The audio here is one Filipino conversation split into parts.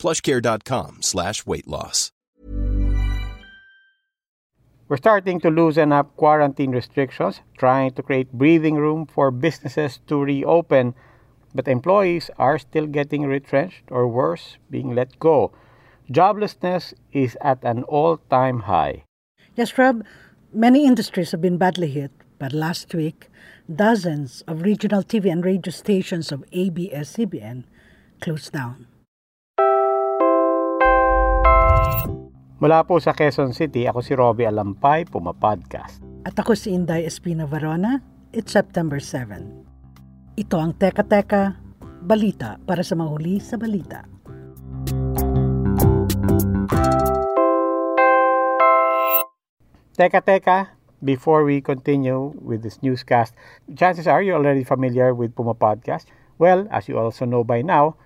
plushcare.com slash weight loss. We're starting to loosen up quarantine restrictions, trying to create breathing room for businesses to reopen, but employees are still getting retrenched or worse, being let go. Joblessness is at an all-time high. Yes, Rob, many industries have been badly hit, but last week, dozens of regional TV and radio stations of ABS-CBN closed down. Mula po sa Quezon City, ako si Robbie Alampay, Puma Podcast. At ako si Inday Espina Varona. It's September 7. Ito ang Teka Teka, balita para sa mahuli sa balita. Teka Teka, before we continue with this newscast, chances are you're already familiar with Puma Podcast. Well, as you also know by now,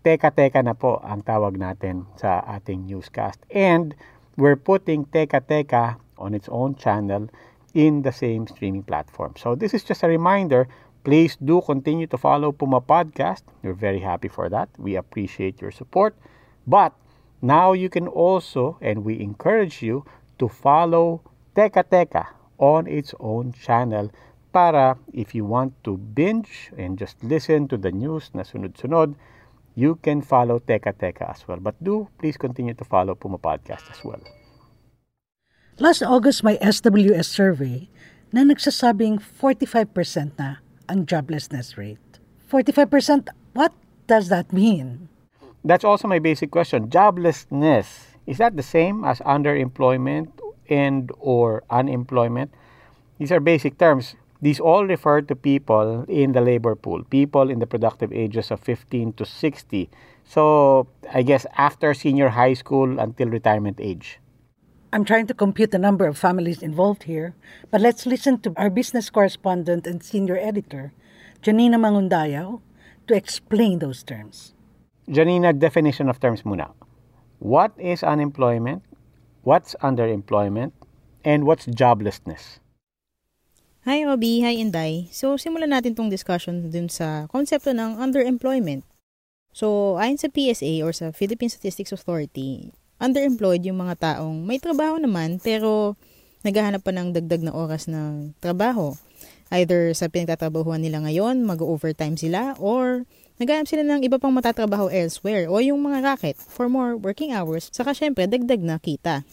Teka Teka na po ang tawag natin sa ating newscast. And we're putting Teka Teka on its own channel in the same streaming platform. So this is just a reminder. Please do continue to follow Puma Podcast. We're very happy for that. We appreciate your support. But now you can also, and we encourage you to follow Teka Teka on its own channel para if you want to binge and just listen to the news na sunod-sunod, you can follow Teka Teka as well. But do please continue to follow Puma Podcast as well. Last August may SWS survey na nagsasabing 45% na ang joblessness rate. 45%, what does that mean? That's also my basic question. Joblessness, is that the same as underemployment and or unemployment? These are basic terms. These all refer to people in the labor pool, people in the productive ages of 15 to 60. So, I guess after senior high school until retirement age. I'm trying to compute the number of families involved here, but let's listen to our business correspondent and senior editor, Janina Mangundayaw, to explain those terms. Janina, definition of terms muna. What is unemployment? What's underemployment? And what's joblessness? Hi Obi, hi Inday. So simulan natin tong discussion dun sa konsepto ng underemployment. So ayon sa PSA or sa Philippine Statistics Authority, underemployed yung mga taong may trabaho naman pero naghahanap pa ng dagdag na oras ng trabaho. Either sa pinagtatrabahuan nila ngayon, mag-overtime sila, or naghahanap sila ng iba pang matatrabaho elsewhere, o yung mga racket for more working hours, saka syempre dagdag na kita.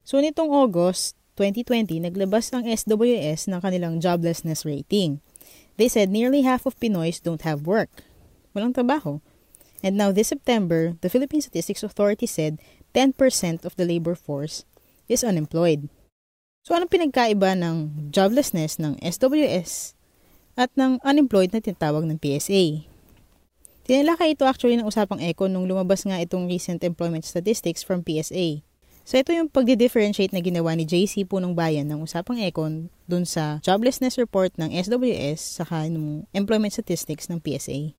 So nitong August 2020, naglabas ang SWS ng kanilang joblessness rating. They said nearly half of Pinoys don't have work. Walang trabaho. And now this September, the Philippine Statistics Authority said 10% of the labor force is unemployed. So anong pinagkaiba ng joblessness ng SWS at ng unemployed na tinatawag ng PSA? Tinalakay ito actually ng usapang ECO nung lumabas nga itong recent employment statistics from PSA. So ito yung pagdi-differentiate na ginawa ni JC Punong Bayan ng usapang Econ dun sa joblessness report ng SWS saka ng employment statistics ng PSA.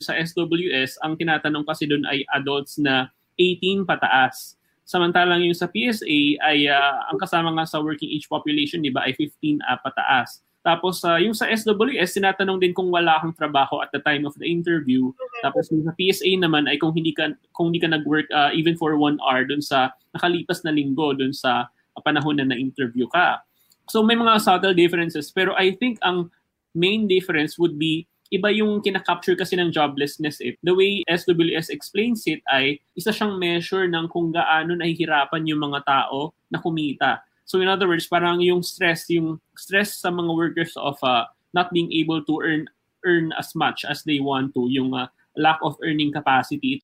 Sa SWS, ang tinatanong kasi dun ay adults na 18 pataas. Samantalang yung sa PSA ay uh, ang kasama nga sa working age population, di ba, ay 15 uh, pataas. Tapos uh, yung sa SWS, tinatanong din kung wala kang trabaho at the time of the interview. Tapos yung sa PSA naman ay kung hindi ka kung hindi ka nag-work uh, even for one hour dun sa nakalipas na linggo dun sa panahon na na-interview ka. So may mga subtle differences pero I think ang main difference would be iba yung kinakapture kasi ng joblessness eh. The way SWS explains it ay isa siyang measure ng kung gaano nahihirapan yung mga tao na kumita. So in other words, parang yung stress, yung stress sa mga workers of uh, not being able to earn earn as much as they want to, yung uh, lack of earning capacity.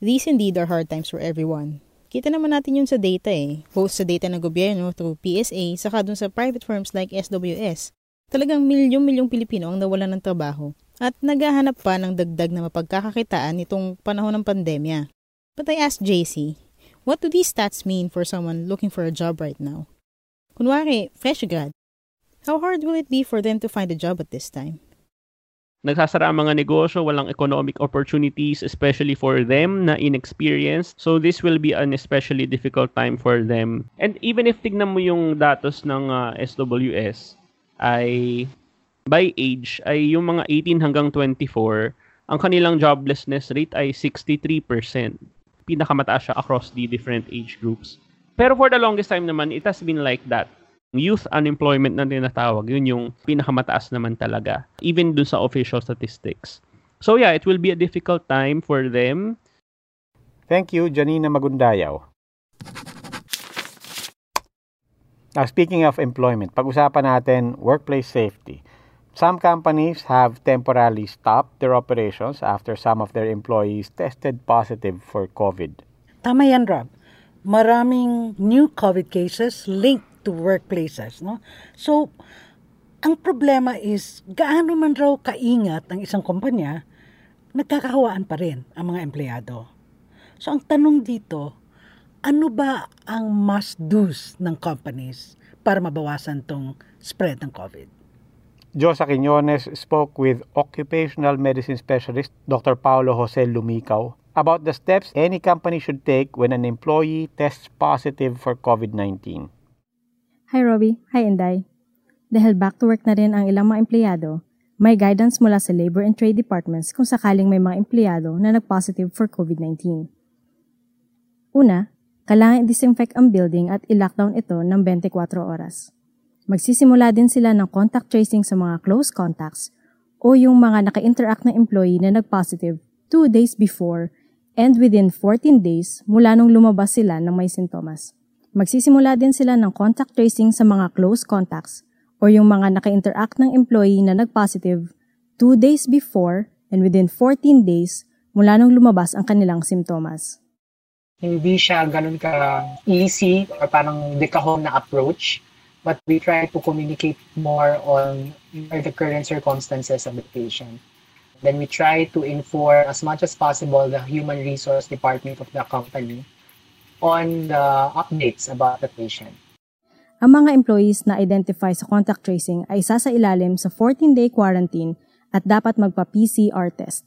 These indeed are hard times for everyone. Kita naman natin yun sa data eh. Both sa data ng gobyerno through PSA, saka dun sa private firms like SWS. Talagang milyong-milyong Pilipino ang nawalan ng trabaho at naghahanap pa ng dagdag na mapagkakakitaan nitong panahon ng pandemya. But I asked JC, What do these stats mean for someone looking for a job right now? Kunwari, fresh grad. How hard will it be for them to find a job at this time? nagsasara ang mga negosyo, walang economic opportunities, especially for them na inexperienced. So this will be an especially difficult time for them. And even if tignan mo yung datos ng uh, SWS, ay by age, ay yung mga 18 hanggang 24, ang kanilang joblessness rate ay 63%. Pinakamataas siya across the different age groups. Pero for the longest time naman, it has been like that youth unemployment na tinatawag, yun yung pinakamataas naman talaga, even dun sa official statistics. So yeah, it will be a difficult time for them. Thank you, Janina Magundayaw. Now, speaking of employment, pag-usapan natin workplace safety. Some companies have temporarily stopped their operations after some of their employees tested positive for COVID. Tama yan, Rob. Maraming new COVID cases linked to workplaces. No? So, ang problema is, gaano man raw kaingat ang isang kumpanya, nagkakahawaan pa rin ang mga empleyado. So, ang tanong dito, ano ba ang must-dos ng companies para mabawasan tong spread ng COVID? Josa Quiñones spoke with occupational medicine specialist Dr. Paulo Jose Lumicaw about the steps any company should take when an employee tests positive for COVID-19. Hi Robbie, hi Inday. Dahil back to work na rin ang ilang mga empleyado, may guidance mula sa Labor and Trade Departments kung sakaling may mga empleyado na nag-positive for COVID-19. Una, kailangan i-disinfect ang building at i-lockdown ito ng 24 oras. Magsisimula din sila ng contact tracing sa mga close contacts o yung mga naka-interact na employee na nag-positive 2 days before and within 14 days mula nung lumabas sila ng may sintomas. Magsisimula din sila ng contact tracing sa mga close contacts o yung mga naka-interact ng employee na nag-positive 2 days before and within 14 days mula nung lumabas ang kanilang simptomas. Hindi siya ganun ka easy or parang dekahon na approach but we try to communicate more on the current circumstances of the patient. Then we try to inform as much as possible the human resource department of the company on the updates about the patient. Ang mga employees na identify sa contact tracing ay isa sa ilalim sa 14-day quarantine at dapat magpa-PCR test.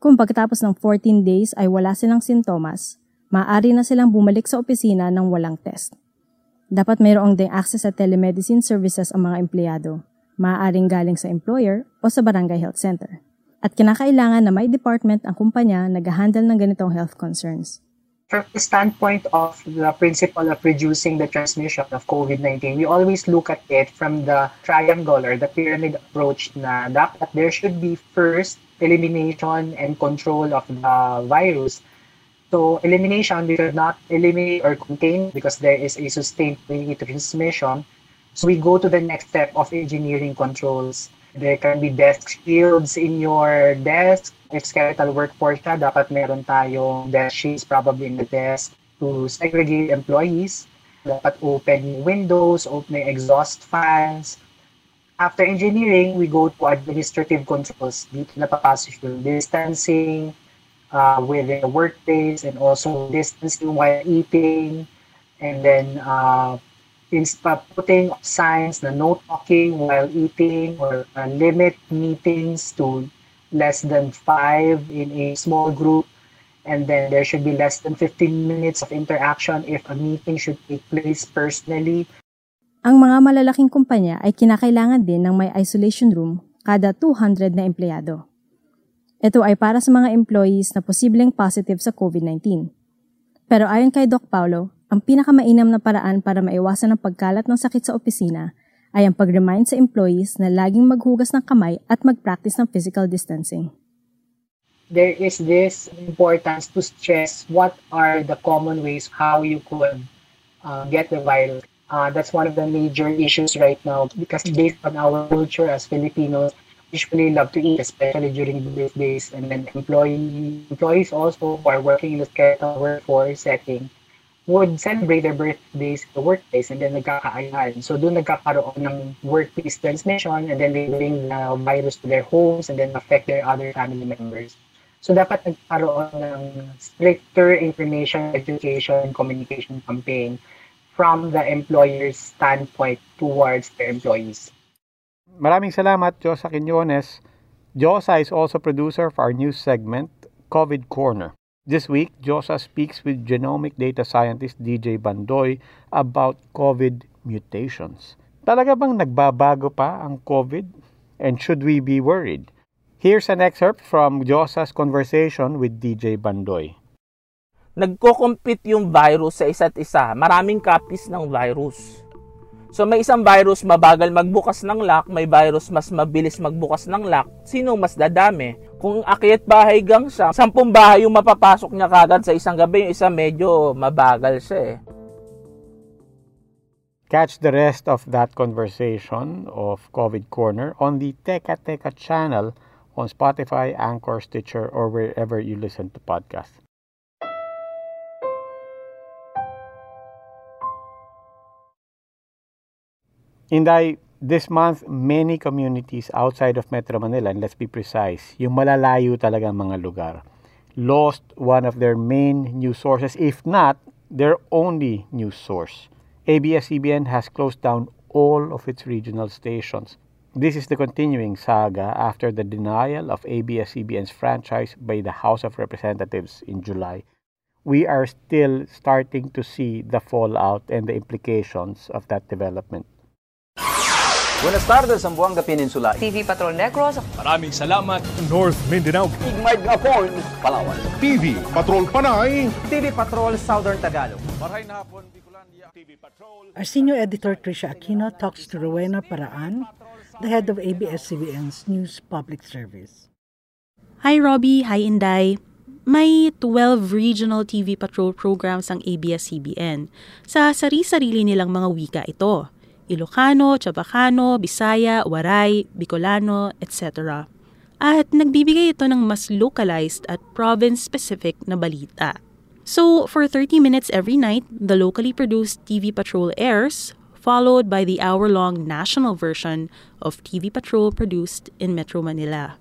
Kung pagkatapos ng 14 days ay wala silang sintomas, maaari na silang bumalik sa opisina ng walang test. Dapat mayroong ding access sa telemedicine services ang mga empleyado, maaaring galing sa employer o sa barangay health center. At kinakailangan na may department ang kumpanya na nag-handle ng ganitong health concerns from the standpoint of the principle of reducing the transmission of COVID-19, we always look at it from the triangle or the pyramid approach na dapat there should be first elimination and control of the virus. So elimination, we could not eliminate or contain because there is a sustained transmission. So we go to the next step of engineering controls. There can be desk shields in your desk, if skeletal workforce siya, dapat meron tayong desk sheets probably in the desk to segregate employees. Dapat open windows, open exhaust fans. After engineering, we go to administrative controls. Dito napapasok yung distancing uh, within the workplace and also distancing while eating. And then uh, putting signs na no talking while eating or uh, limit meetings to less than five in a small group. And then there should be less than 15 minutes of interaction if a meeting should take place personally. Ang mga malalaking kumpanya ay kinakailangan din ng may isolation room kada 200 na empleyado. Ito ay para sa mga employees na posibleng positive sa COVID-19. Pero ayon kay Doc Paulo, ang pinakamainam na paraan para maiwasan ang pagkalat ng sakit sa opisina ay ang pag-remind sa employees na laging maghugas ng kamay at mag-practice ng physical distancing. There is this importance to stress what are the common ways how you could uh, get the virus. Uh, that's one of the major issues right now because based on our culture as Filipinos, usually love to eat, especially during the days. And then employee, employees also who are working in the skeletal workforce setting would celebrate their birthdays sa workplace and then nagkakaayahan. So doon nagkakaroon ng workplace transmission and then they bring the virus to their homes and then affect their other family members. So dapat nagkaroon ng stricter information, education, communication campaign from the employer's standpoint towards their employees. Maraming salamat, Josa Quinones. Josa is also producer for our news segment, COVID Corner. This week, Josa speaks with genomic data scientist DJ Bandoy about COVID mutations. Talaga bang nagbabago pa ang COVID? And should we be worried? Here's an excerpt from Josa's conversation with DJ Bandoy. Nagko-compete yung virus sa isa't isa. Maraming copies ng virus. So may isang virus mabagal magbukas ng lock, may virus mas mabilis magbukas ng lock. Sino mas dadami? Kung akyat bahay gang siya, sampung bahay yung mapapasok niya kagad sa isang gabi, yung isa medyo mabagal siya eh. Catch the rest of that conversation of COVID Corner on the Teka Teka channel on Spotify, Anchor, Stitcher, or wherever you listen to podcasts. Inday, this month, many communities outside of Metro Manila, and let's be precise, yung malalayo talagang mga lugar, lost one of their main news sources, if not their only news source. ABS-CBN has closed down all of its regional stations. This is the continuing saga after the denial of ABS-CBN's franchise by the House of Representatives in July. We are still starting to see the fallout and the implications of that development. Buenas tardes, Zamboanga Peninsula. TV Patrol Negros. Maraming salamat, North Mindanao. Igmay Gapon, Palawan. TV Patrol Panay. TV Patrol Southern Tagalog. Maray na hapon, Bicolandia. TV Patrol. Our senior editor Trisha Aquino talks to Rowena Paraan, the head of ABS-CBN's News Public Service. Hi Robbie, hi Inday. May 12 regional TV patrol programs ang ABS-CBN. Sa sari-sarili nilang mga wika ito. Ilocano, Chabacano, Bisaya, Waray, Bicolano, etc. At nagbibigay ito ng mas localized at province-specific na balita. So, for 30 minutes every night, the locally produced TV Patrol airs, followed by the hour-long national version of TV Patrol produced in Metro Manila.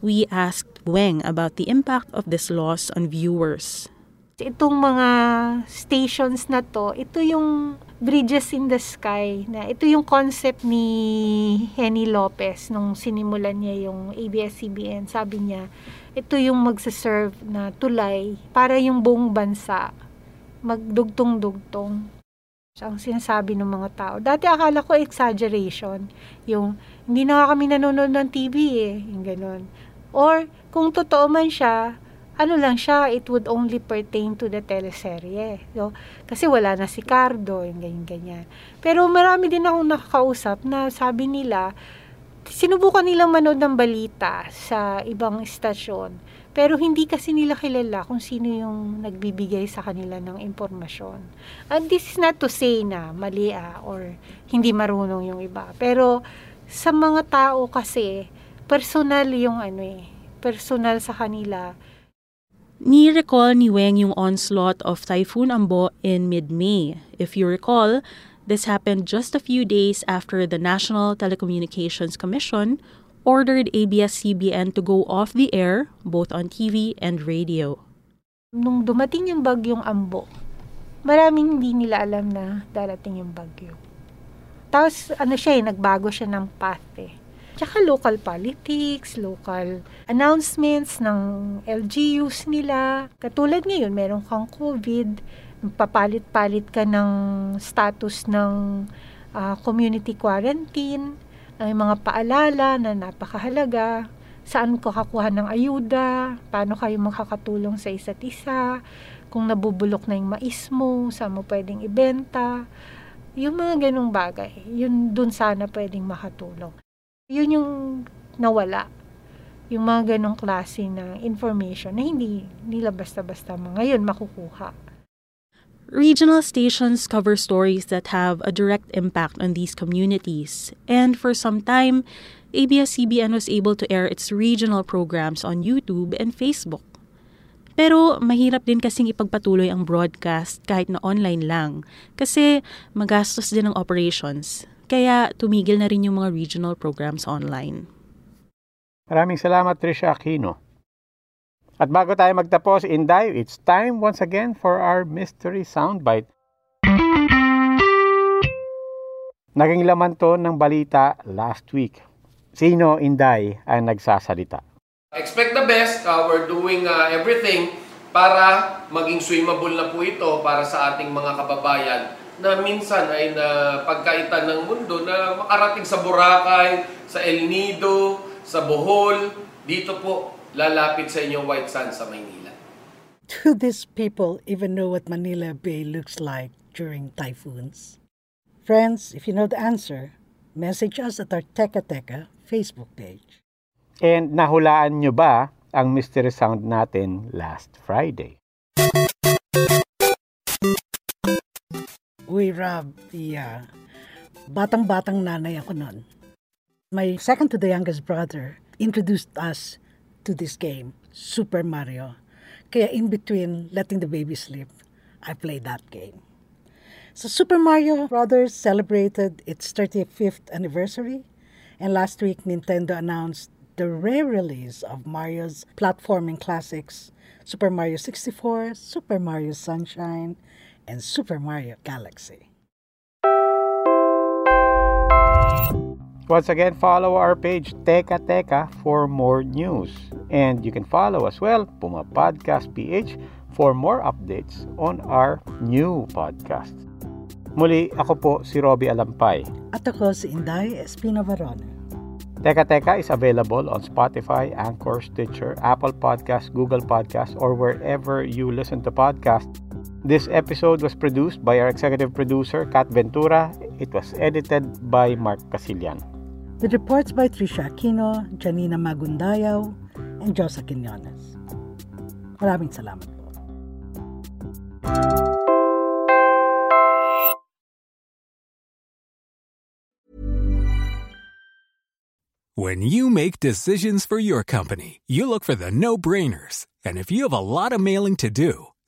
We asked Weng about the impact of this loss on viewers. Itong mga stations na to, ito yung bridges in the sky na ito yung concept ni Henny Lopez nung sinimulan niya yung ABS-CBN. Sabi niya, ito yung magsaserve na tulay para yung buong bansa magdugtong-dugtong. Ang sinasabi ng mga tao. Dati akala ko exaggeration. Yung, hindi na kami nanonood ng TV eh. Yung ganun. Or, kung totoo man siya, ano lang siya, it would only pertain to the teleserye. So, kasi wala na si Cardo, yung ganyan-ganyan. Pero marami din akong nakakausap na sabi nila, sinubukan nilang manood ng balita sa ibang istasyon. Pero hindi kasi nila kilala kung sino yung nagbibigay sa kanila ng impormasyon. And this is not to say na mali ah, or hindi marunong yung iba. Pero sa mga tao kasi, personal yung ano eh, personal sa kanila. Ni-recall ni Weng yung onslaught of Typhoon Ambo in mid-May. If you recall, this happened just a few days after the National Telecommunications Commission ordered ABS-CBN to go off the air both on TV and radio. Nung dumating yung bagyong Ambo, maraming hindi nila alam na darating yung bagyo. Tapos ano siya eh, nagbago siya ng path eh. Tsaka local politics, local announcements ng LGUs nila. Katulad ngayon, meron kang COVID, papalit-palit ka ng status ng uh, community quarantine, ang mga paalala na napakahalaga, saan ko kakuha ng ayuda, paano kayo makakatulong sa isa't isa, kung nabubulok na yung mais mo, saan mo pwedeng ibenta, yung mga ganong bagay, yun dun sana pwedeng makatulong. Yun yung nawala. Yung mga ganong klase ng information na hindi nila basta-basta ngayon makukuha. Regional stations cover stories that have a direct impact on these communities. And for some time, ABS-CBN was able to air its regional programs on YouTube and Facebook. Pero mahirap din kasing ipagpatuloy ang broadcast kahit na online lang kasi magastos din ang operations. Kaya tumigil na rin yung mga regional programs online. Maraming salamat Trisha Aquino. At bago tayo magtapos, Inday, it's time once again for our mystery soundbite. Naging laman to ng balita last week. Sino, Inday, ang nagsasalita? Expect the best. Uh, we're doing uh, everything para maging swimmable na po ito para sa ating mga kababayan na minsan ay na pagkaitan ng mundo na makarating sa Boracay, sa El Nido, sa Bohol, dito po lalapit sa inyong white sand sa Maynila. Do these people even know what Manila Bay looks like during typhoons? Friends, if you know the answer, message us at our Teka Teka Facebook page. And nahulaan nyo ba ang mystery sound natin last Friday? Uy, Rob, the uh, batang-batang nanay ako nun. My second to the youngest brother introduced us to this game, Super Mario. Kaya in between letting the baby sleep, I played that game. So Super Mario Brothers celebrated its 35th anniversary, and last week Nintendo announced the re-release of Mario's platforming classics, Super Mario 64, Super Mario Sunshine, and Super Mario Galaxy. Once again, follow our page Teka Teka for more news. And you can follow as well Puma Podcast PH for more updates on our new podcast. Muli, ako po si Robbie Alampay. At ako si Inday Espino. Teka Teka is available on Spotify, Anchor, Stitcher, Apple Podcasts, Google Podcasts, or wherever you listen to podcasts. This episode was produced by our executive producer, Kat Ventura. It was edited by Mark Casilian. With reports by Trisha Aquino, Janina Magundayaw, and Josa Quinones. Maraming salamat po. When you make decisions for your company, you look for the no-brainers. And if you have a lot of mailing to do,